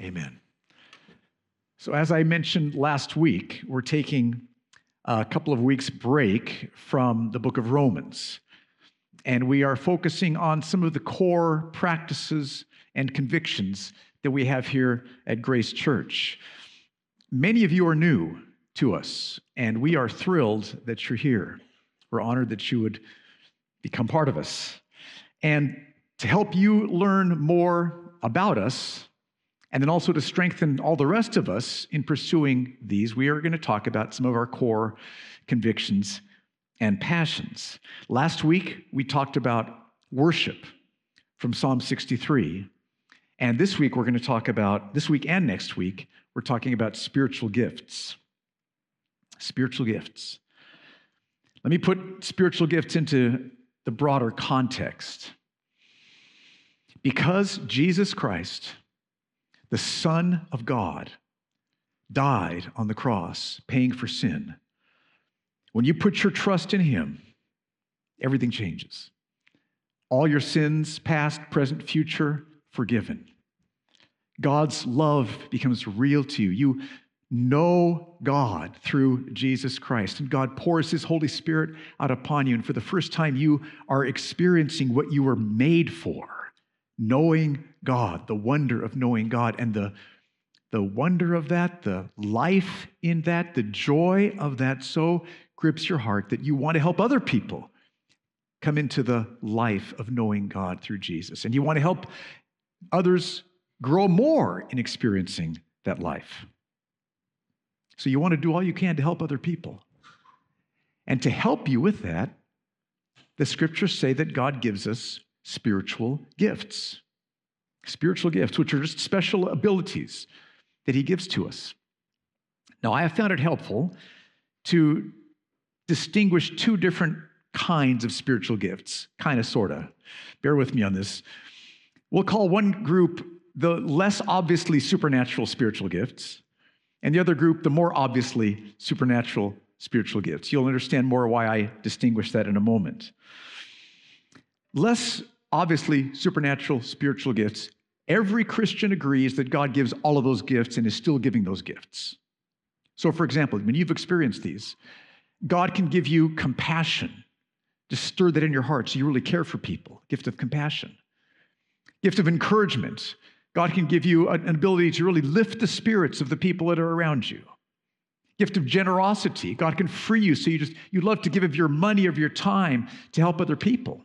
Amen. So, as I mentioned last week, we're taking a couple of weeks' break from the book of Romans. And we are focusing on some of the core practices and convictions that we have here at Grace Church. Many of you are new to us, and we are thrilled that you're here. We're honored that you would become part of us. And to help you learn more about us, and then also to strengthen all the rest of us in pursuing these, we are going to talk about some of our core convictions and passions. Last week, we talked about worship from Psalm 63. And this week, we're going to talk about, this week and next week, we're talking about spiritual gifts. Spiritual gifts. Let me put spiritual gifts into the broader context. Because Jesus Christ, the Son of God, died on the cross, paying for sin, when you put your trust in Him, everything changes. All your sins, past, present, future, forgiven. God's love becomes real to you. You know God through Jesus Christ, and God pours His Holy Spirit out upon you. And for the first time, you are experiencing what you were made for knowing God, the wonder of knowing God, and the, the wonder of that, the life in that, the joy of that so grips your heart that you want to help other people come into the life of knowing God through Jesus. And you want to help others grow more in experiencing that life. So you want to do all you can to help other people. And to help you with that, the scriptures say that God gives us spiritual gifts. Spiritual gifts, which are just special abilities that He gives to us. Now, I have found it helpful to distinguish two different kinds of spiritual gifts, kind of, sort of. Bear with me on this. We'll call one group the less obviously supernatural spiritual gifts, and the other group the more obviously supernatural spiritual gifts. You'll understand more why I distinguish that in a moment. Less obviously supernatural spiritual gifts. Every Christian agrees that God gives all of those gifts and is still giving those gifts. So, for example, when you've experienced these, God can give you compassion. Just stir that in your heart so you really care for people. Gift of compassion. Gift of encouragement. God can give you an ability to really lift the spirits of the people that are around you. Gift of generosity. God can free you so you just you love to give of your money, of your time to help other people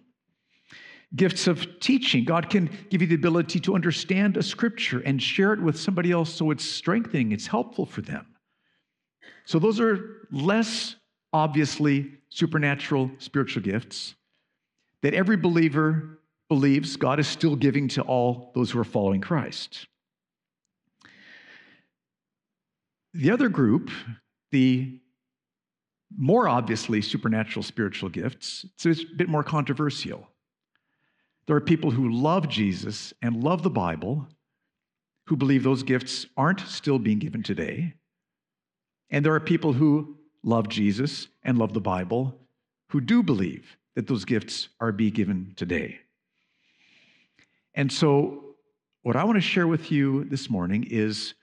gifts of teaching. God can give you the ability to understand a scripture and share it with somebody else so it's strengthening, it's helpful for them. So, those are less obviously supernatural spiritual gifts that every believer believes God is still giving to all those who are following Christ. The other group, the more obviously supernatural spiritual gifts, so it's a bit more controversial. There are people who love Jesus and love the Bible who believe those gifts aren't still being given today. And there are people who love Jesus and love the Bible who do believe that those gifts are being given today. And so, what I want to share with you this morning is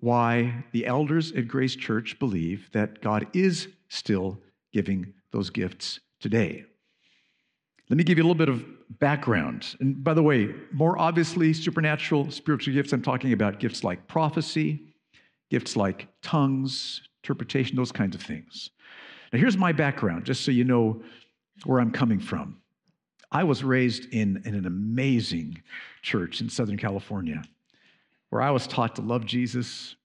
why the elders at Grace Church believe that God is still giving those gifts today. Let me give you a little bit of background. And by the way, more obviously, supernatural spiritual gifts, I'm talking about gifts like prophecy, gifts like tongues, interpretation, those kinds of things. Now, here's my background, just so you know where I'm coming from. I was raised in, in an amazing church in Southern California where I was taught to love Jesus,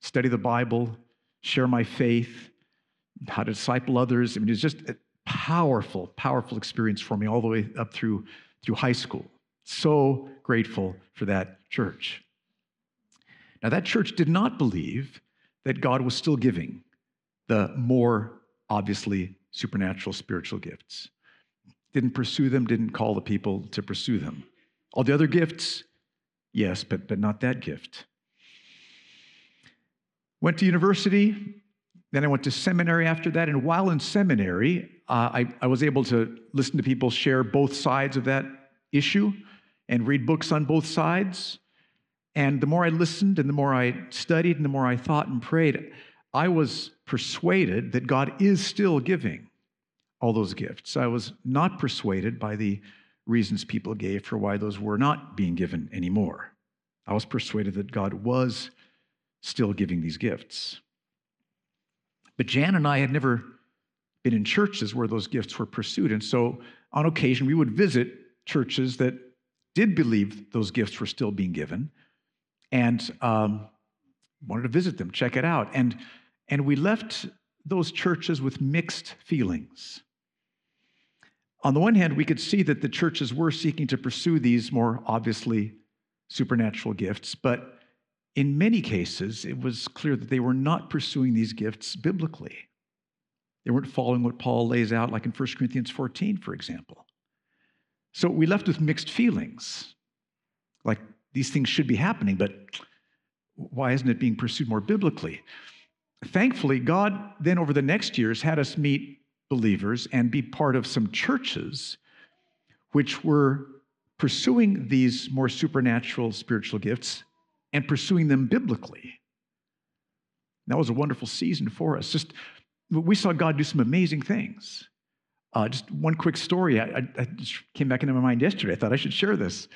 study the Bible, share my faith, how to disciple others. I mean, it's just powerful, powerful experience for me all the way up through, through high school. So grateful for that church. Now, that church did not believe that God was still giving the more obviously supernatural spiritual gifts. Didn't pursue them, didn't call the people to pursue them. All the other gifts, yes, but, but not that gift. Went to university, then I went to seminary after that. And while in seminary, uh, I, I was able to listen to people share both sides of that issue and read books on both sides. And the more I listened and the more I studied and the more I thought and prayed, I was persuaded that God is still giving all those gifts. I was not persuaded by the reasons people gave for why those were not being given anymore. I was persuaded that God was still giving these gifts. But Jan and I had never been in churches where those gifts were pursued. And so on occasion, we would visit churches that did believe those gifts were still being given and um, wanted to visit them, check it out. And, and we left those churches with mixed feelings. On the one hand, we could see that the churches were seeking to pursue these more obviously supernatural gifts, but in many cases, it was clear that they were not pursuing these gifts biblically. They weren't following what Paul lays out, like in 1 Corinthians 14, for example. So we left with mixed feelings. Like these things should be happening, but why isn't it being pursued more biblically? Thankfully, God then over the next years had us meet believers and be part of some churches which were pursuing these more supernatural spiritual gifts and pursuing them biblically. That was a wonderful season for us. Just we saw God do some amazing things. Uh, just one quick story. I, I, I, just came back into my mind yesterday. I thought I should share this.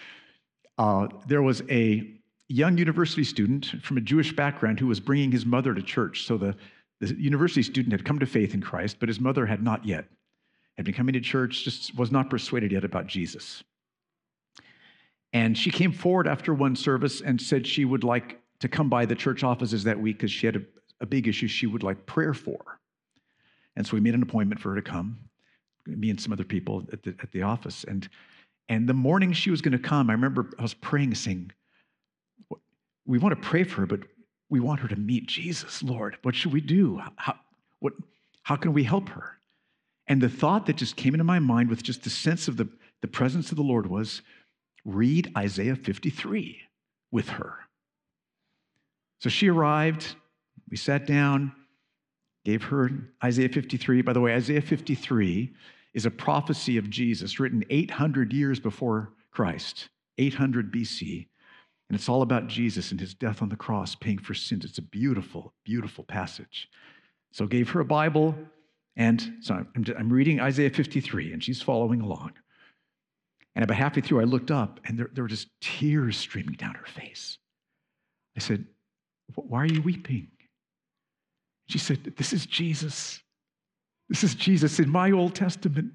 Uh, there was a young university student from a Jewish background who was bringing his mother to church. So the, the university student had come to faith in Christ, but his mother had not yet. Had been coming to church, just was not persuaded yet about Jesus. And she came forward after one service and said she would like to come by the church offices that week because she had a, a, big issue she would like prayer for. And so we made an appointment for her to come, me and some other people at the, at the office. And, and the morning she was going to come, I remember I was praying, saying, We want to pray for her, but we want her to meet Jesus, Lord. What should we do? How, what, how can we help her? And the thought that just came into my mind with just the sense of the, the presence of the Lord was, read Isaiah 53 with her. So she arrived, we sat down, gave her Isaiah 53. By the way, Isaiah 53 is a prophecy of Jesus written 800 years before Christ, 800 BC. And it's all about Jesus and his death on the cross, paying for sins. It's a beautiful, beautiful passage. So gave her a Bible, and so I'm, I'm reading Isaiah 53, and she's following along. And about halfway through, I looked up and there, there were just tears streaming down her face. I said, Why are you weeping? She said, This is Jesus. This is Jesus in my Old Testament.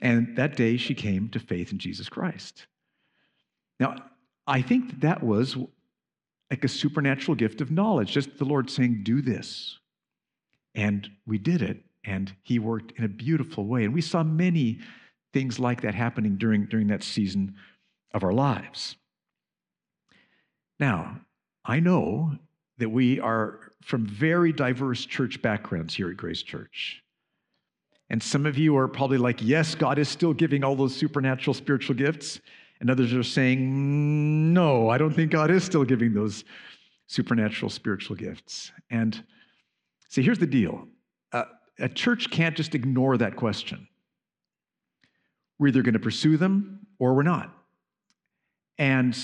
And that day she came to faith in Jesus Christ. Now, I think that, that was like a supernatural gift of knowledge, just the Lord saying, Do this. And we did it, and He worked in a beautiful way. And we saw many things like that happening during, during that season of our lives. Now, I know that we are from very diverse church backgrounds here at Grace Church. And some of you are probably like, yes, God is still giving all those supernatural spiritual gifts. And others are saying, no, I don't think God is still giving those supernatural spiritual gifts. And see, here's the deal uh, a church can't just ignore that question. We're either going to pursue them or we're not. And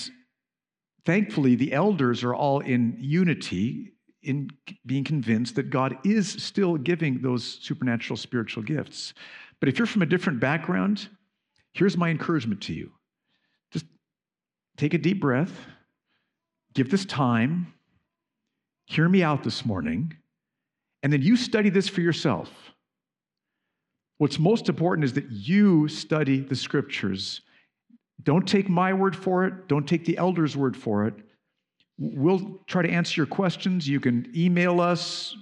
thankfully, the elders are all in unity in being convinced that God is still giving those supernatural spiritual gifts. But if you're from a different background, here's my encouragement to you just take a deep breath, give this time, hear me out this morning, and then you study this for yourself. What's most important is that you study the scriptures. Don't take my word for it, don't take the elder's word for it. We'll try to answer your questions. You can email us,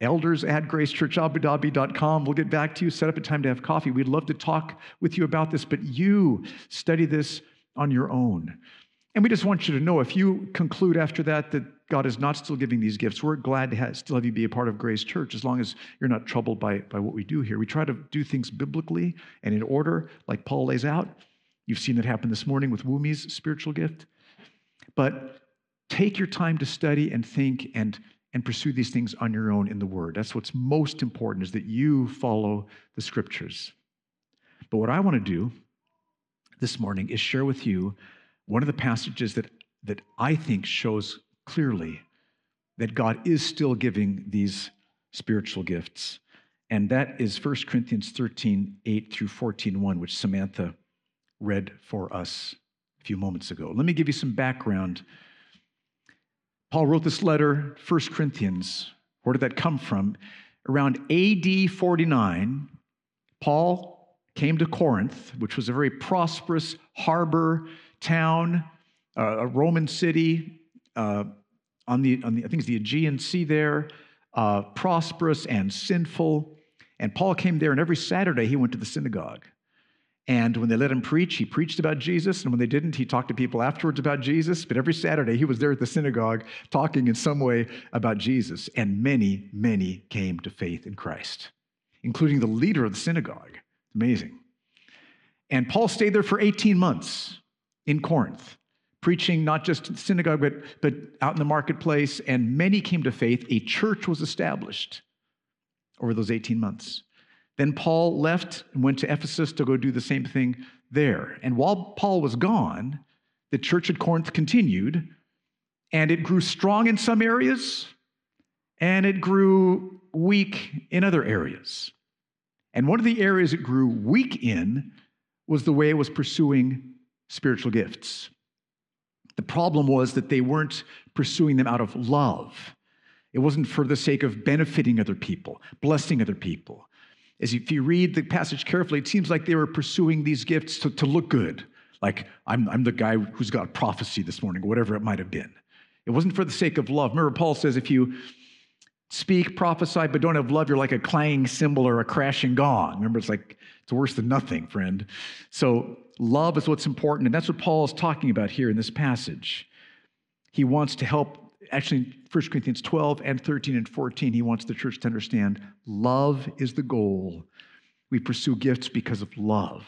elders at gracechurchabudabi.com. We'll get back to you, set up a time to have coffee. We'd love to talk with you about this, but you study this on your own. And we just want you to know if you conclude after that that God is not still giving these gifts, we're glad to have, still have you be a part of Grace Church as long as you're not troubled by, by what we do here. We try to do things biblically and in order, like Paul lays out. You've seen that happen this morning with Wumi's spiritual gift. But take your time to study and think and, and pursue these things on your own in the Word. That's what's most important is that you follow the Scriptures. But what I want to do this morning is share with you one of the passages that that I think shows clearly that God is still giving these spiritual gifts. And that is 1 Corinthians 13, 8 through 14, 1, which Samantha read for us a few moments ago. Let me give you some background. Paul wrote this letter, 1 Corinthians. Where did that come from? Around AD 49, Paul came to Corinth, which was a very prosperous harbor town, uh, a Roman city uh, on, the, on the, I think it's the Aegean Sea there, uh, prosperous and sinful. And Paul came there, and every Saturday he went to the synagogue. And when they let him preach, he preached about Jesus. And when they didn't, he talked to people afterwards about Jesus. But every Saturday, he was there at the synagogue talking in some way about Jesus. And many, many came to faith in Christ, including the leader of the synagogue. Amazing. And Paul stayed there for 18 months in Corinth, preaching not just in the synagogue, but, but out in the marketplace. And many came to faith. A church was established over those 18 months. Then Paul left and went to Ephesus to go do the same thing there. And while Paul was gone, the church at Corinth continued, and it grew strong in some areas, and it grew weak in other areas. And one of the areas it grew weak in was the way it was pursuing spiritual gifts. The problem was that they weren't pursuing them out of love. It wasn't for the sake of benefiting other people, blessing other people. As if you read the passage carefully, it seems like they were pursuing these gifts to, to look good. Like, I'm, I'm the guy who's got prophecy this morning, whatever it might have been. It wasn't for the sake of love. Remember, Paul says if you speak, prophesy, but don't have love, you're like a clanging cymbal or a crashing gong. Remember, it's like, it's worse than nothing, friend. So, love is what's important. And that's what Paul is talking about here in this passage. He wants to help actually 1 Corinthians 12 and 13 and 14, he wants the church to understand love is the goal. We pursue gifts because of love.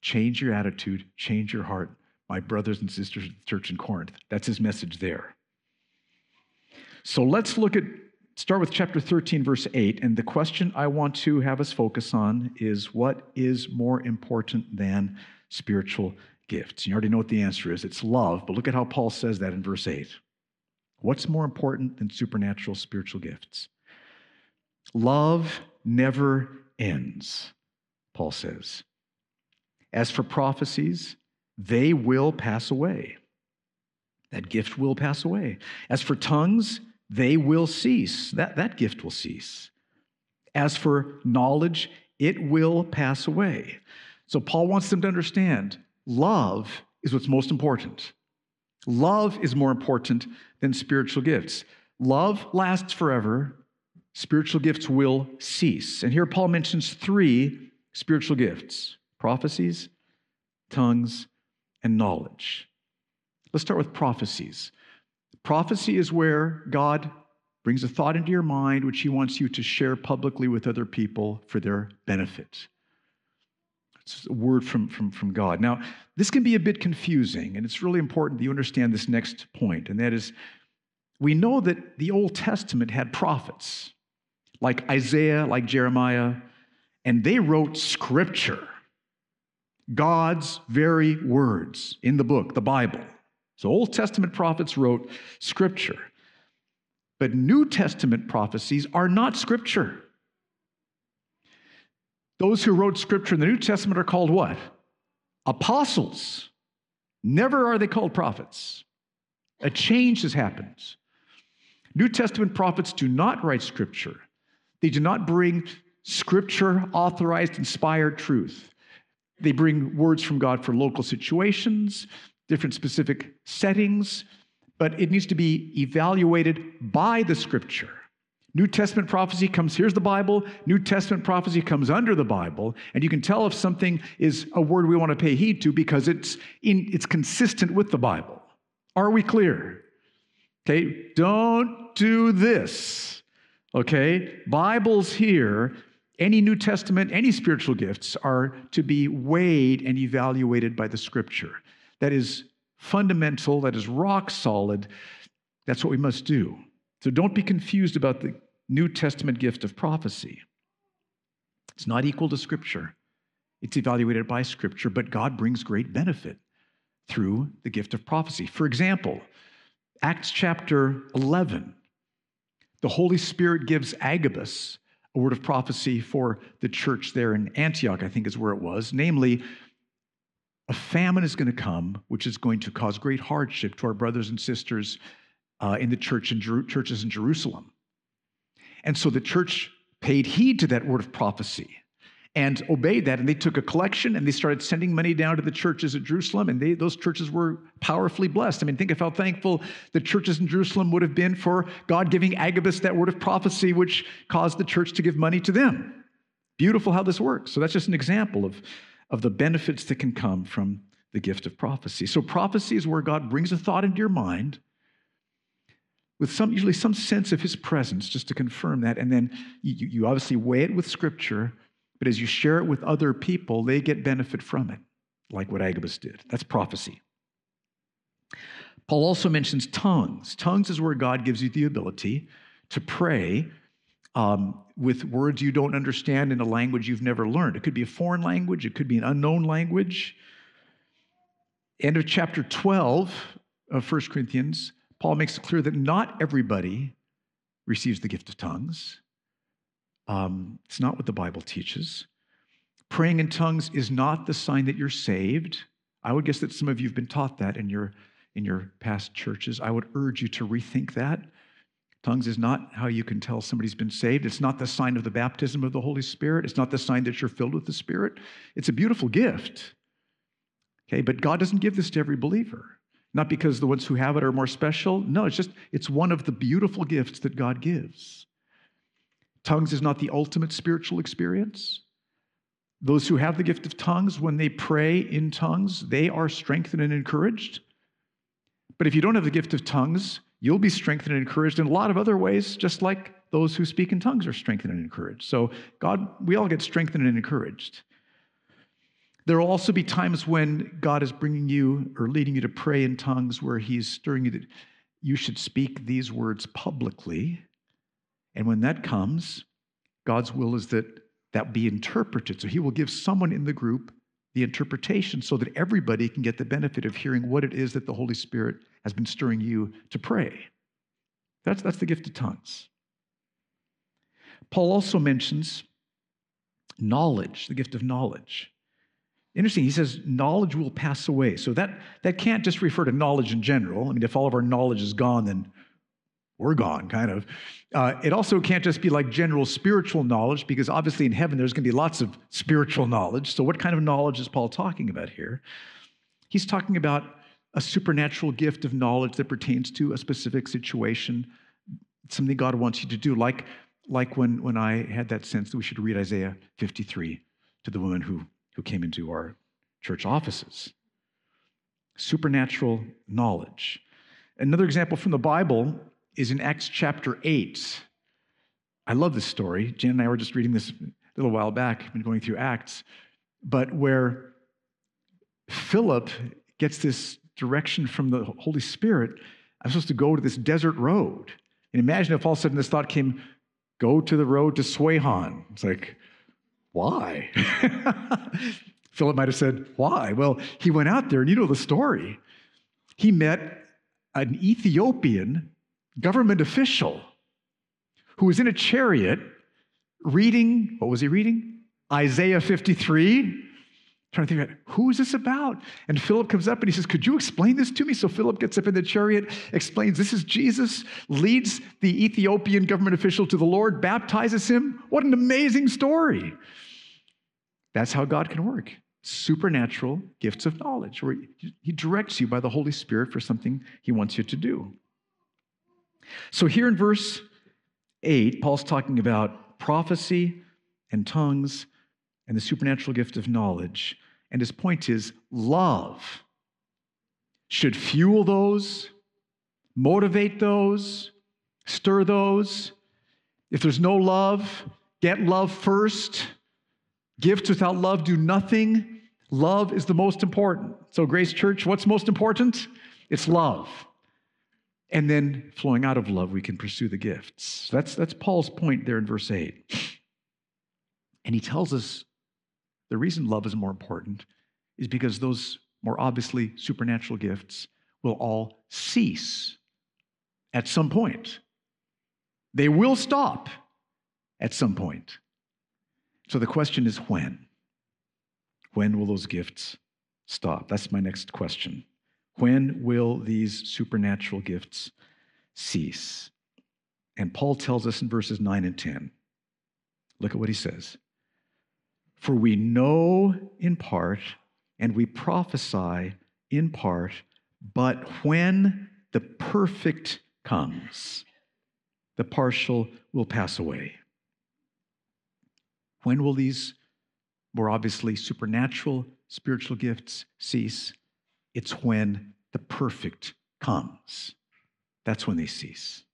Change your attitude, change your heart, my brothers and sisters of the church in Corinth. That's his message there. So let's look at, start with chapter 13, verse 8. And the question I want to have us focus on is what is more important than spiritual gifts? You already know what the answer is it's love, but look at how Paul says that in verse 8. What's more important than supernatural spiritual gifts? Love never ends, Paul says. As for prophecies, they will pass away. That gift will pass away. As for tongues, they will cease. That, that gift will cease. As for knowledge, it will pass away. So Paul wants them to understand love is what's most important. Love is more important than spiritual gifts. Love lasts forever, spiritual gifts will cease. And here Paul mentions three spiritual gifts prophecies, tongues, and knowledge. Let's start with prophecies. Prophecy is where God brings a thought into your mind which he wants you to share publicly with other people for their benefit. It's a word from, from, from God. Now, this can be a bit confusing, and it's really important that you understand this next point, and that is we know that the Old Testament had prophets like Isaiah, like Jeremiah, and they wrote scripture, God's very words in the book, the Bible. So, Old Testament prophets wrote scripture. But New Testament prophecies are not scripture. Those who wrote scripture in the New Testament are called what? Apostles. Never are they called prophets. A change has happened. New Testament prophets do not write scripture, they do not bring scripture authorized, inspired truth. They bring words from God for local situations, different specific settings, but it needs to be evaluated by the scripture. New Testament prophecy comes, here's the Bible. New Testament prophecy comes under the Bible. And you can tell if something is a word we want to pay heed to because it's, in, it's consistent with the Bible. Are we clear? Okay, don't do this. Okay, Bibles here, any New Testament, any spiritual gifts are to be weighed and evaluated by the scripture. That is fundamental, that is rock solid. That's what we must do. So don't be confused about the New Testament gift of prophecy. It's not equal to Scripture, it's evaluated by Scripture, but God brings great benefit through the gift of prophecy. For example, Acts chapter 11, the Holy Spirit gives Agabus a word of prophecy for the church there in Antioch, I think is where it was. Namely, a famine is going to come, which is going to cause great hardship to our brothers and sisters uh, in the church in Jer- churches in Jerusalem. And so the church paid heed to that word of prophecy and obeyed that. And they took a collection and they started sending money down to the churches at Jerusalem. And they, those churches were powerfully blessed. I mean, think of how thankful the churches in Jerusalem would have been for God giving Agabus that word of prophecy, which caused the church to give money to them. Beautiful how this works. So that's just an example of, of the benefits that can come from the gift of prophecy. So prophecy is where God brings a thought into your mind with some usually some sense of his presence just to confirm that and then you, you obviously weigh it with scripture but as you share it with other people, they get benefit from it, like what Agabus did. That's prophecy. Paul also mentions tongues. Tongues is where God gives you the ability to pray um, with words you don't understand in a language you've never learned. It could be a foreign language, it could be an unknown language. End of chapter 12 of 1 Corinthians, Paul makes it clear that not everybody receives the gift of tongues. Um, it's not what the Bible teaches. Praying in tongues is not the sign that you're saved. I would guess that some of you have been taught that in your, in your past churches. I would urge you to rethink that. Tongues is not how you can tell somebody's been saved. It's not the sign of the baptism of the Holy Spirit. It's not the sign that you're filled with the Spirit. It's a beautiful gift. Okay, but God doesn't give this to every believer. Not because the ones who have it are more special. No, it's just, it's one of the beautiful gifts that God gives. Tongues is not the ultimate spiritual experience. Those who have the gift of tongues, when they pray in tongues, they are strengthened and encouraged. But if you don't have the gift of tongues, you'll be strengthened and encouraged in a lot of other ways, just like those who speak in tongues are strengthened and encouraged. So, God, we all get strengthened and encouraged. There will also be times when God is bringing you or leading you to pray in tongues where He's stirring you that you should speak these words publicly and when that comes, God's will is that that be interpreted. So he will give someone in the group the interpretation so that everybody can get the benefit of hearing what it is that the Holy Spirit has been stirring you to pray. That's, that's the gift of tongues. Paul also mentions knowledge, the gift of knowledge. Interesting, he says knowledge will pass away. So that, that can't just refer to knowledge in general. I mean, if all of our knowledge is gone, then we're gone, kind of. Uh, it also can't just be like general spiritual knowledge, because obviously in heaven there's going to be lots of spiritual knowledge. So, what kind of knowledge is Paul talking about here? He's talking about a supernatural gift of knowledge that pertains to a specific situation, something God wants you to do, like, like when, when I had that sense that we should read Isaiah 53 to the woman who, who came into our church offices. Supernatural knowledge. Another example from the Bible is in Acts chapter 8. I love this story. Jen and I were just reading this a little while back, been going through Acts, but where Philip gets this direction from the Holy Spirit. I'm supposed to go to this desert road. And imagine if all of a sudden this thought came, go to the road to Sweihan. It's like, why? Philip might have said, why? Well, he went out there, and you know the story. He met an Ethiopian government official who was in a chariot reading, what was he reading? Isaiah 53. Trying to think about who is this about? And Philip comes up and he says, Could you explain this to me? So Philip gets up in the chariot, explains this is Jesus, leads the Ethiopian government official to the Lord, baptizes him. What an amazing story. That's how God can work supernatural gifts of knowledge, where he directs you by the Holy Spirit for something he wants you to do. So here in verse 8, Paul's talking about prophecy and tongues and the supernatural gift of knowledge. And his point is love should fuel those, motivate those, stir those. If there's no love, get love first. Gifts without love do nothing. Love is the most important. So, Grace Church, what's most important? It's love. And then flowing out of love, we can pursue the gifts. That's, that's Paul's point there in verse 8. And he tells us the reason love is more important is because those more obviously supernatural gifts, will all cease at some point. They will stop at some point. So the question is when? When will those gifts stop? That's my next question. When will these supernatural gifts cease? And Paul tells us in verses 9 and 10. Look at what he says. For we know in part and we prophesy in part, but when the perfect comes, the partial will pass away. When will these more obviously supernatural spiritual gifts cease? It's when the perfect comes. That's when they cease.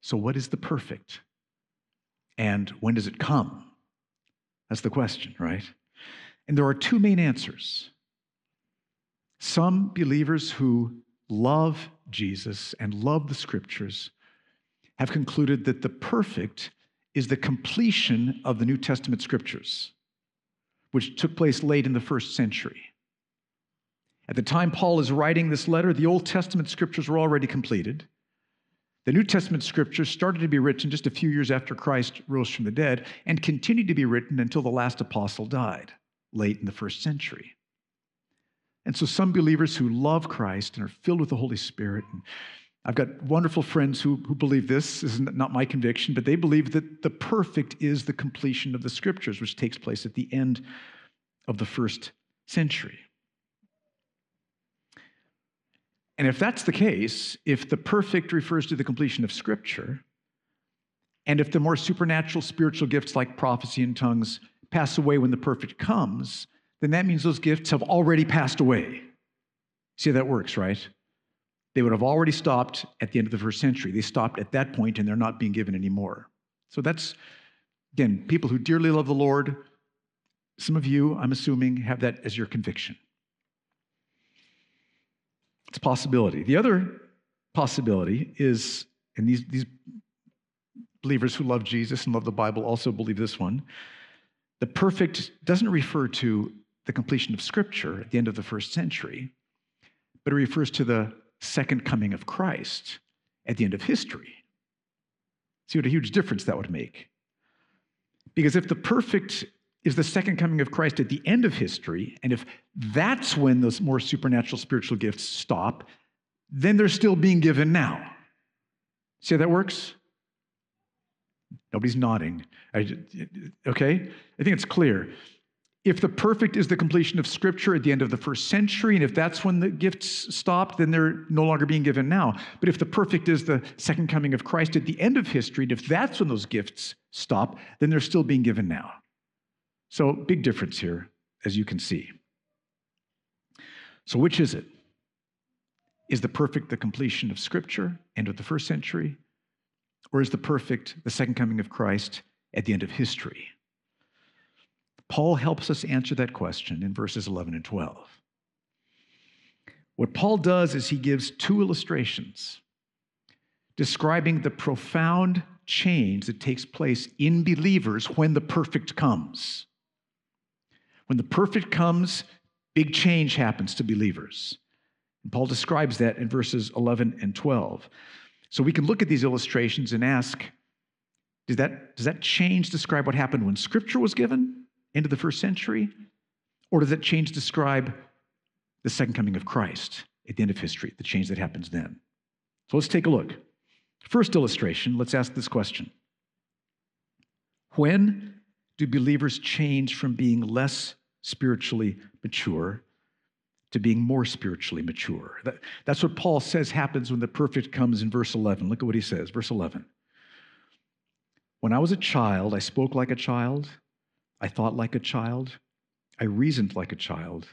So, what is the perfect? And when does it come? That's the question, right? And there are two main answers. Some believers who love Jesus and love the scriptures have concluded that the perfect is the completion of the New Testament scriptures, which took place late in the first century. At the time Paul is writing this letter, the Old Testament scriptures were already completed. The New Testament scriptures started to be written just a few years after Christ rose from the dead and continued to be written until the last apostle died, late in the first century. And so, some believers who love Christ and are filled with the Holy Spirit, and I've got wonderful friends who, who believe this, this is not my conviction, but they believe that the perfect is the completion of the scriptures, which takes place at the end of the first century. And if that's the case, if the perfect refers to the completion of Scripture, and if the more supernatural spiritual gifts like prophecy and tongues pass away when the perfect comes, then that means those gifts have already passed away. See how that works, right? They would have already stopped at the end of the first century. They stopped at that point and they're not being given anymore. So that's, again, people who dearly love the Lord. Some of you, I'm assuming, have that as your conviction. It's a possibility. The other possibility is, and these, these believers who love Jesus and love the Bible also believe this one, the perfect doesn't refer to the completion of Scripture at the end of the first century, but it refers to the second coming of Christ at the end of history. See what a huge difference that would make. Because if the perfect is the second coming of Christ at the end of history, and if that's when those more supernatural spiritual gifts stop, then they're still being given now. See how that works? Nobody's nodding. I, okay? I think it's clear. If the perfect is the completion of Scripture at the end of the first century, and if that's when the gifts stopped, then they're no longer being given now. But if the perfect is the second coming of Christ at the end of history, and if that's when those gifts stop, then they're still being given now. So, big difference here, as you can see. So, which is it? Is the perfect the completion of Scripture, end of the first century? Or is the perfect the second coming of Christ at the end of history? Paul helps us answer that question in verses 11 and 12. What Paul does is he gives two illustrations describing the profound change that takes place in believers when the perfect comes. When the perfect comes, big change happens to believers. And Paul describes that in verses 11 and 12. So we can look at these illustrations and ask does that, does that change describe what happened when Scripture was given into the first century? Or does that change describe the second coming of Christ at the end of history, the change that happens then? So let's take a look. First illustration, let's ask this question When do believers change from being less spiritually mature to being more spiritually mature. That, that's what Paul says happens when the perfect comes in verse 11. Look at what he says, verse 11. When I was a child, I spoke like a child, I thought like a child, I reasoned like a child.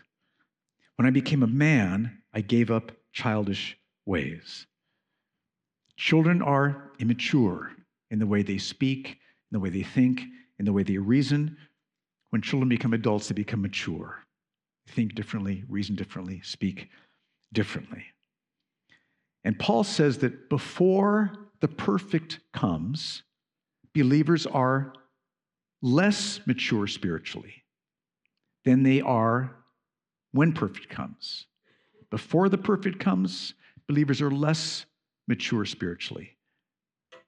When I became a man, I gave up childish ways. Children are immature in the way they speak, in the way they think, in the way they reason, when children become adults, they become mature, think differently, reason differently, speak differently. And Paul says that before the perfect comes, believers are less mature spiritually than they are when perfect comes. Before the perfect comes, believers are less mature spiritually.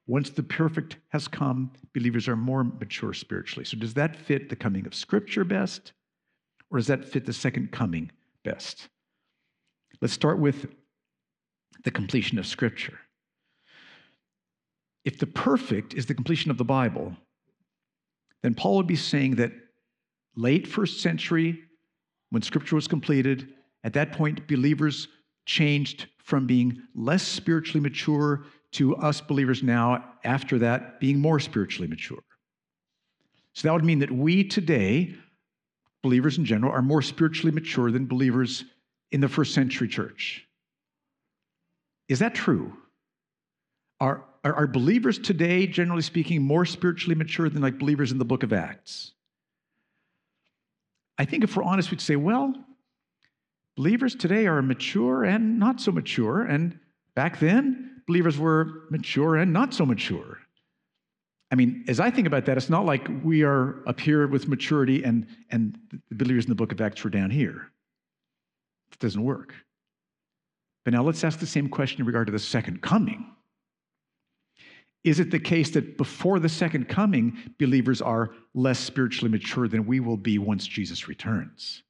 Once the perfect has come, believers are more mature spiritually. So, does that fit the coming of Scripture best, or does that fit the second coming best? Let's start with the completion of Scripture. If the perfect is the completion of the Bible, then Paul would be saying that late first century, when Scripture was completed, at that point, believers changed from being less spiritually mature to us believers now, after that, being more spiritually mature. So that would mean that we today, believers in general, are more spiritually mature than believers in the first century church. Is that true? Are, are, are, believers today, generally speaking, more spiritually mature than like believers in the book of Acts? I think if we're honest, we'd say, well, believers today are mature and not so mature. And back then, believers were mature and not so mature. I mean, as I think about that, it's not like we are up here with maturity and, and the believers in the book of Acts were down here. It doesn't work. But now let's ask the same question in regard to the second coming. Is it the case that before the second coming, believers are less spiritually mature than we will be once Jesus returns?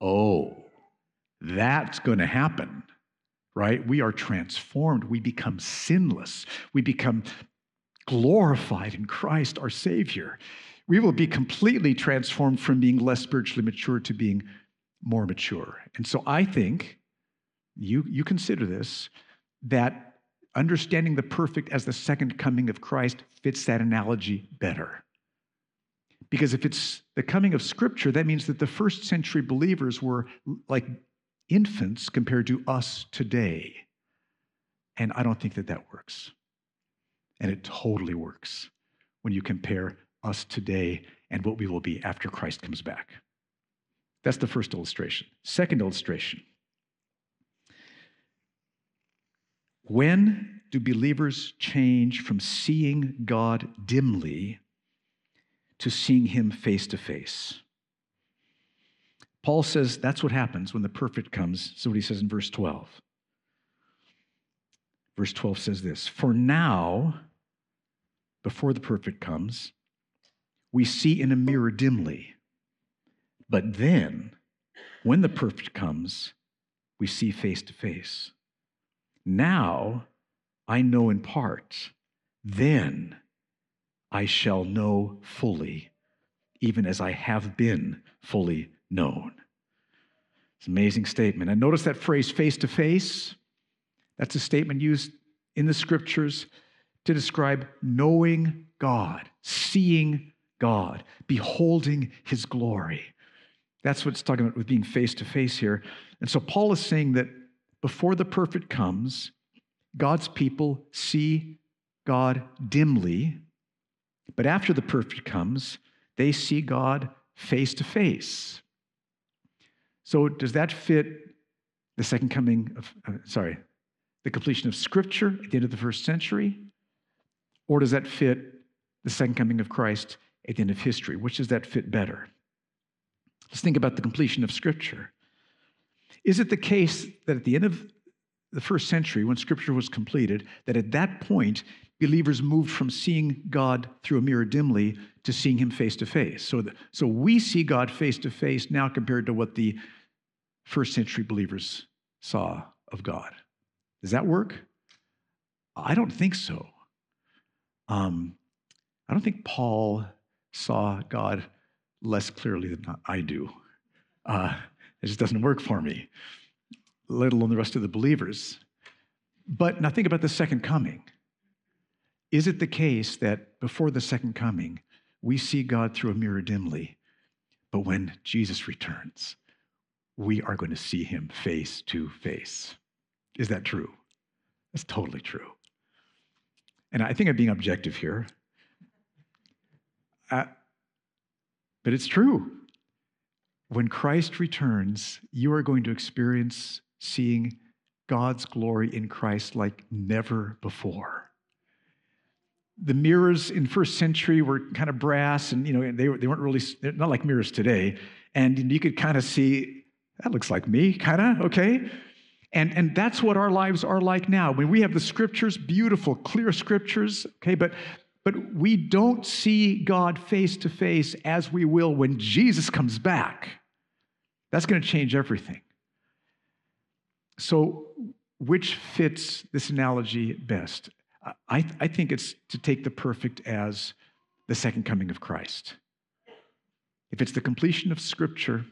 Oh, that's going to happen, right? We are transformed. We become sinless. We become glorified in Christ, our Savior. We will be completely transformed from being less spiritually mature to being more mature. And so I think you, you consider this that understanding the perfect as the second coming of Christ fits that analogy better. Because if it's the coming of Scripture, that means that the first century believers were like infants compared to us today. And I don't think that that works. And it totally works when you compare us today and what we will be after Christ comes back. That's the first illustration. Second illustration When do believers change from seeing God dimly to seeing Him face to face? Paul says that's what happens when the perfect comes. So, what he says in verse 12. Verse 12 says this For now, before the perfect comes, we see in a mirror dimly. But then, when the perfect comes, we see face to face. Now I know in part, then I shall know fully, even as I have been fully known. It's an amazing statement. And notice that phrase face to face. That's a statement used in the scriptures to describe knowing God, seeing God, beholding his glory. That's what it's talking about with being face to face here. And so Paul is saying that before the perfect comes, God's people see God dimly, but after the perfect comes, they see God face to face. So, does that fit the second coming of, uh, sorry, the completion of Scripture at the end of the first century? Or does that fit the second coming of Christ at the end of history? Which does that fit better? Let's think about the completion of Scripture. Is it the case that at the end of the first century, when Scripture was completed, that at that point, believers moved from seeing God through a mirror dimly to seeing Him face to face? So, so we see God face to face now compared to what the first century believers saw of God. Does that work? I don't think so. Um, I don't think Paul saw God less clearly than I do. Uh, it just doesn't work for me, let alone the rest of the believers. But now think about the second coming. Is it the case that before the second coming, we see God through a mirror dimly, but when Jesus returns, we are going to see him face to face? Is that true? That's totally true. And I think I'm being objective here. But it's true when Christ returns, you are going to experience seeing God's glory in Christ like never before. The mirrors in first century were kind of brass and you know they, they weren't really not like mirrors today and you could kind of see that looks like me, kind of, okay? And, and that's what our lives are like now. When we have the scriptures, beautiful, clear scriptures, okay, but but we don't see God face to face as we will when Jesus comes back. That's going to change everything. So, which fits this analogy best? I, I think it's to take the perfect as the second coming of Christ. If it's the completion of Scripture,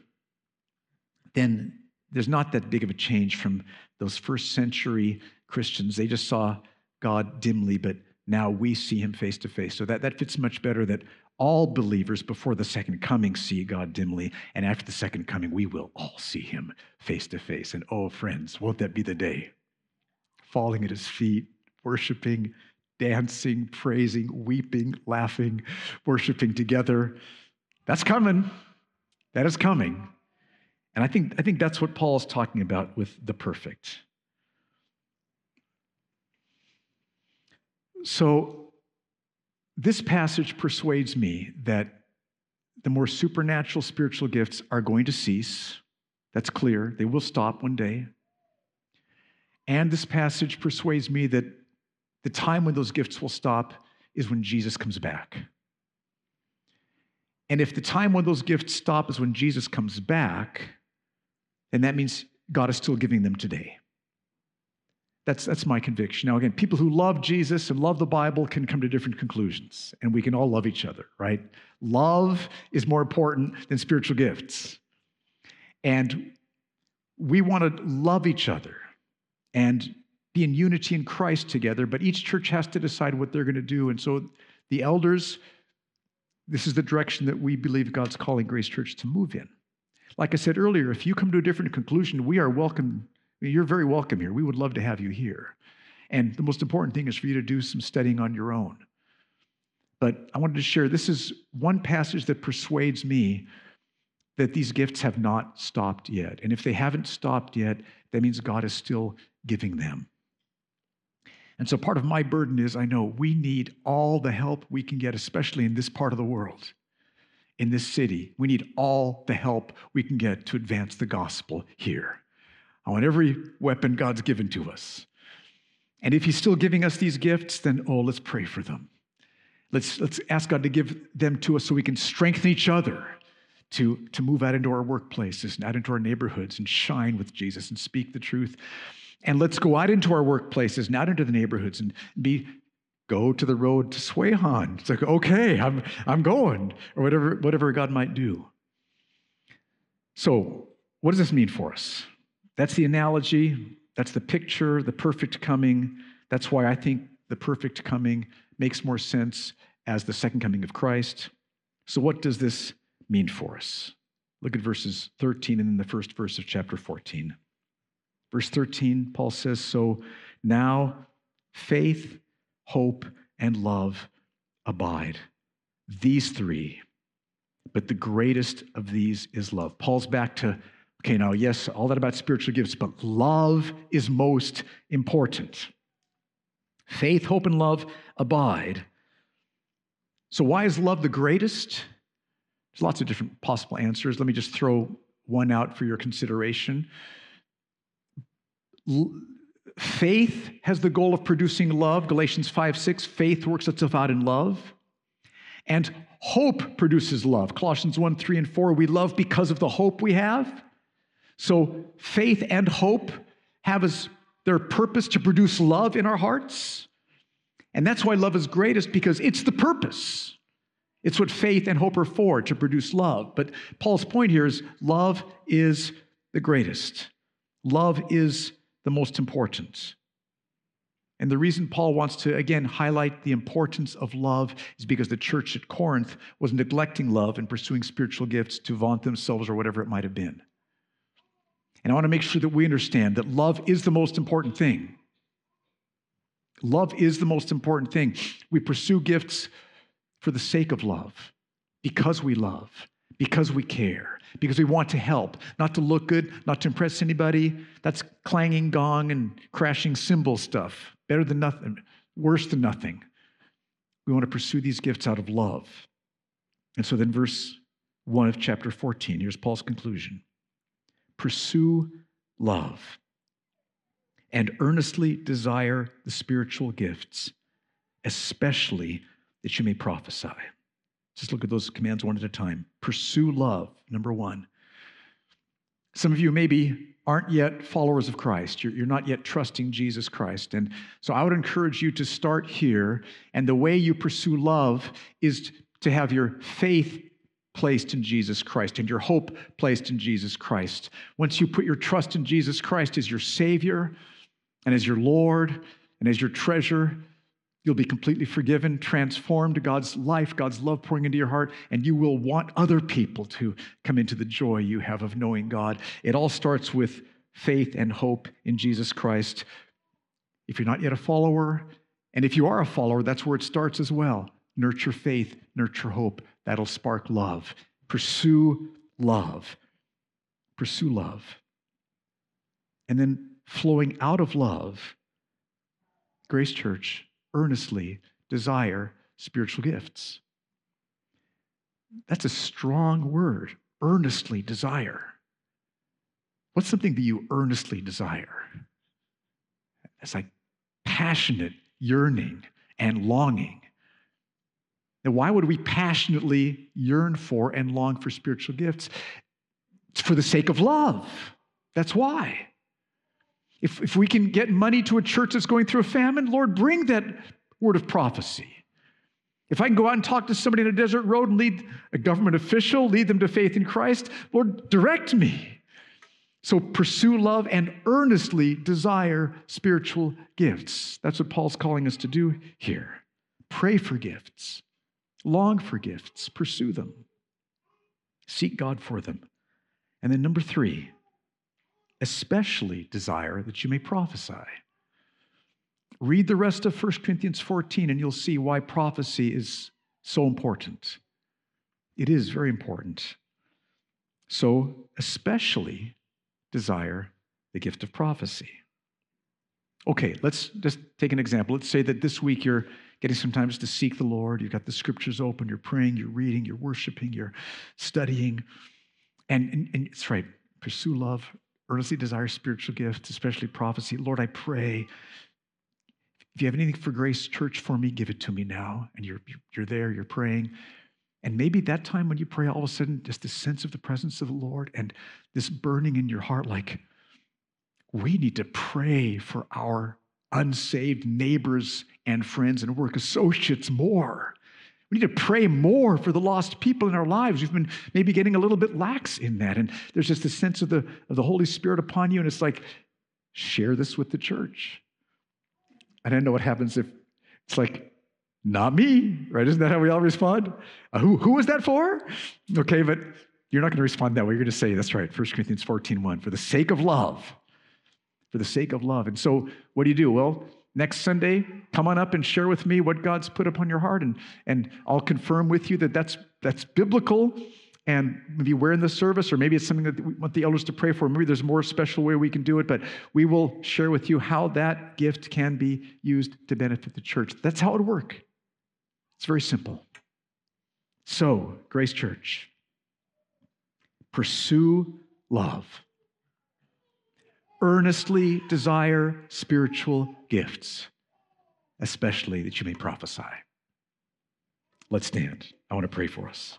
then there's not that big of a change from those first century Christians. They just saw God dimly, but now we see him face to face. So that, that fits much better that all believers before the second coming see God dimly, and after the second coming, we will all see him face to face. And oh, friends, won't that be the day? Falling at his feet, worshiping, dancing, praising, weeping, laughing, worshiping together. That's coming. That is coming. And I think, I think that's what Paul's talking about with the perfect. So, this passage persuades me that the more supernatural spiritual gifts are going to cease. That's clear. They will stop one day. And this passage persuades me that the time when those gifts will stop is when Jesus comes back. And if the time when those gifts stop is when Jesus comes back, then that means God is still giving them today. That's, that's my conviction. Now, again, people who love Jesus and love the Bible can come to different conclusions, and we can all love each other, right? Love is more important than spiritual gifts. And we want to love each other and be in unity in Christ together, but each church has to decide what they're going to do. And so the elders, this is the direction that we believe God's calling Grace Church to move in. Like I said earlier, if you come to a different conclusion, we are welcome you're very welcome here. We would love to have you here. And the most important thing is for you to do some studying on your own. But I wanted to share this is one passage that persuades me that these gifts have not stopped yet. And if they haven't stopped yet, that means God is still giving them. And so part of my burden is I know we need all the help we can get, especially in this part of the world, in this city. We need all the help we can get to advance the gospel here. I want every weapon God's given to us. And if He's still giving us these gifts, then oh, let's pray for them. Let's, let's ask God to give them to us so we can strengthen each other to, to move out into our workplaces and out into our neighborhoods and shine with Jesus and speak the truth. And let's go out into our workplaces and out into the neighborhoods and be go to the road to Sweihan. It's like, okay, I'm, I'm going, or whatever, whatever God might do. So, what does this mean for us? That's the analogy. That's the picture, the perfect coming. That's why I think the perfect coming makes more sense as the second coming of Christ. So, what does this mean for us? Look at verses 13 and then the first verse of chapter 14. Verse 13, Paul says, So now faith, hope, and love abide. These three, but the greatest of these is love. Paul's back to Okay, now, yes, all that about spiritual gifts, but love is most important. Faith, hope, and love abide. So, why is love the greatest? There's lots of different possible answers. Let me just throw one out for your consideration. L- faith has the goal of producing love. Galatians 5 6, faith works itself out in love. And hope produces love. Colossians 1 3 and 4, we love because of the hope we have. So faith and hope have as their purpose to produce love in our hearts. And that's why love is greatest because it's the purpose. It's what faith and hope are for, to produce love. But Paul's point here is love is the greatest. Love is the most important. And the reason Paul wants to, again, highlight the importance of love is because the church at Corinth was neglecting love and pursuing spiritual gifts to vaunt themselves or whatever it might have been. And I want to make sure that we understand that love is the most important thing. Love is the most important thing. We pursue gifts for the sake of love, because we love, because we care, because we want to help, not to look good, not to impress anybody. That's clanging gong and crashing cymbal stuff. Better than nothing, worse than nothing. We want to pursue these gifts out of love. And so then, verse 1 of chapter 14, here's Paul's conclusion. Pursue love and earnestly desire the spiritual gifts, especially that you may prophesy. Just look at those commands one at a time. Pursue love, number one. Some of you maybe aren't yet followers of Christ. You're, you're, not yet trusting Jesus Christ. And so I would encourage you to start here. And the way you pursue love is to have your faith placed in Jesus Christ and your hope placed in Jesus Christ. Once you put your trust in Jesus Christ as your Savior and as your Lord and as your treasure, You'll be completely forgiven, transformed to God's life, God's love pouring into your heart, and you will want other people to come into the joy you have of knowing God. It all starts with faith and hope in Jesus Christ. If you're not yet a follower, and if you are a follower, that's where it starts as well. Nurture faith, nurture hope. That'll spark love. Pursue love. Pursue love. And then flowing out of love, Grace Church, earnestly desire spiritual gifts. That's a strong word, earnestly desire. What's something that you earnestly desire? It's like passionate yearning and longing. And why would we passionately yearn for and long for spiritual gifts? It's for the sake of love. That's why. If, if we can get money to a church that's going through a famine, Lord, bring that word of prophecy. If I can go out and talk to somebody in a desert road and lead a government official, lead them to faith in Christ, Lord, direct me. So pursue love and earnestly desire spiritual gifts. That's what Paul's calling us to do here. Pray for gifts, long for gifts, pursue them, seek God for them. And then, number three, especially desire that you may prophesy. Read the rest of 1 Corinthians 14 and you'll see why prophecy is so important. It is very important. So, especially desire the gift of prophecy. Okay, let's just take an example. Let's say that this week you're getting some time to seek the Lord. You've got the scriptures open, you're praying, you're reading, you're worshiping, you're studying. And, and, and it's right, pursue love, earnestly desire spiritual gifts, especially prophecy. Lord, I pray. If you have anything for Grace Church for me, give it to me now. And you're, you're there, you're praying. And maybe that time when you pray, all of a sudden, just this sense of the presence of the Lord and this burning in your heart, like, we need to pray for our unsaved neighbors and friends and work associates more. We need to pray more for the lost people in our lives. We've been maybe getting a little bit lax in that. And there's just a sense of the, of the Holy Spirit upon you. And it's like, share this with the church. And I know what happens if it's like, not me, right? Isn't that how we all respond? Uh, who, who was that for? Okay, but you're not going to respond that way. You're going to say, that's right, 1 Corinthians 14 1, for the sake of love. For the sake of love. And so, what do you do? Well, next Sunday, come on up and share with me what God's put upon your heart, and, and I'll confirm with you that that's, that's biblical. And maybe we're in the service, or maybe it's something that we want the elders to pray for. Maybe there's more special way we can do it, but we will share with you how that gift can be used to benefit the church. That's how it work. It's very simple. So, Grace Church, pursue love earnestly desire spiritual gifts, especially that you may prophesy. Let's stand. I want to pray for us.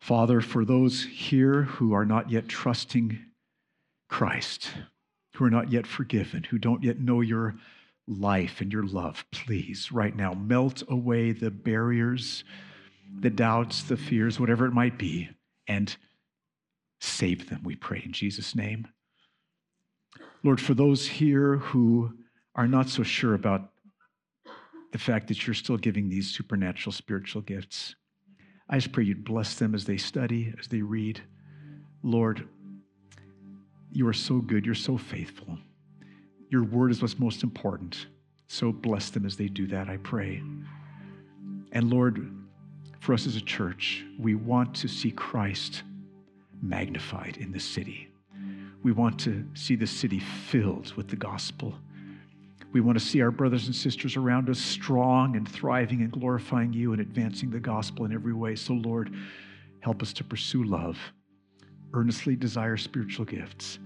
Father, for those here who are not yet trusting Christ, who are not yet forgiven, who don't yet know your life and your love, please, right now, melt away the barriers, the doubts, the fears, whatever it might be, and save them, we pray in Jesus' name. Lord, for those here who are not so sure about the fact that you're still giving these supernatural spiritual gifts, I just pray you'd bless them as they study, as they read. Lord, you are so good, you're so faithful. Your word is what's most important. So bless them as they do that, I pray. And Lord, for us as a church, we want to see Christ magnified in the city. We want to see the city filled with the gospel. We want to see our brothers and sisters around us strong and thriving and glorifying you and advancing the gospel in every way. So, Lord, help us to pursue love, earnestly desire spiritual gifts,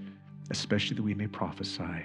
especially that we may prophesy.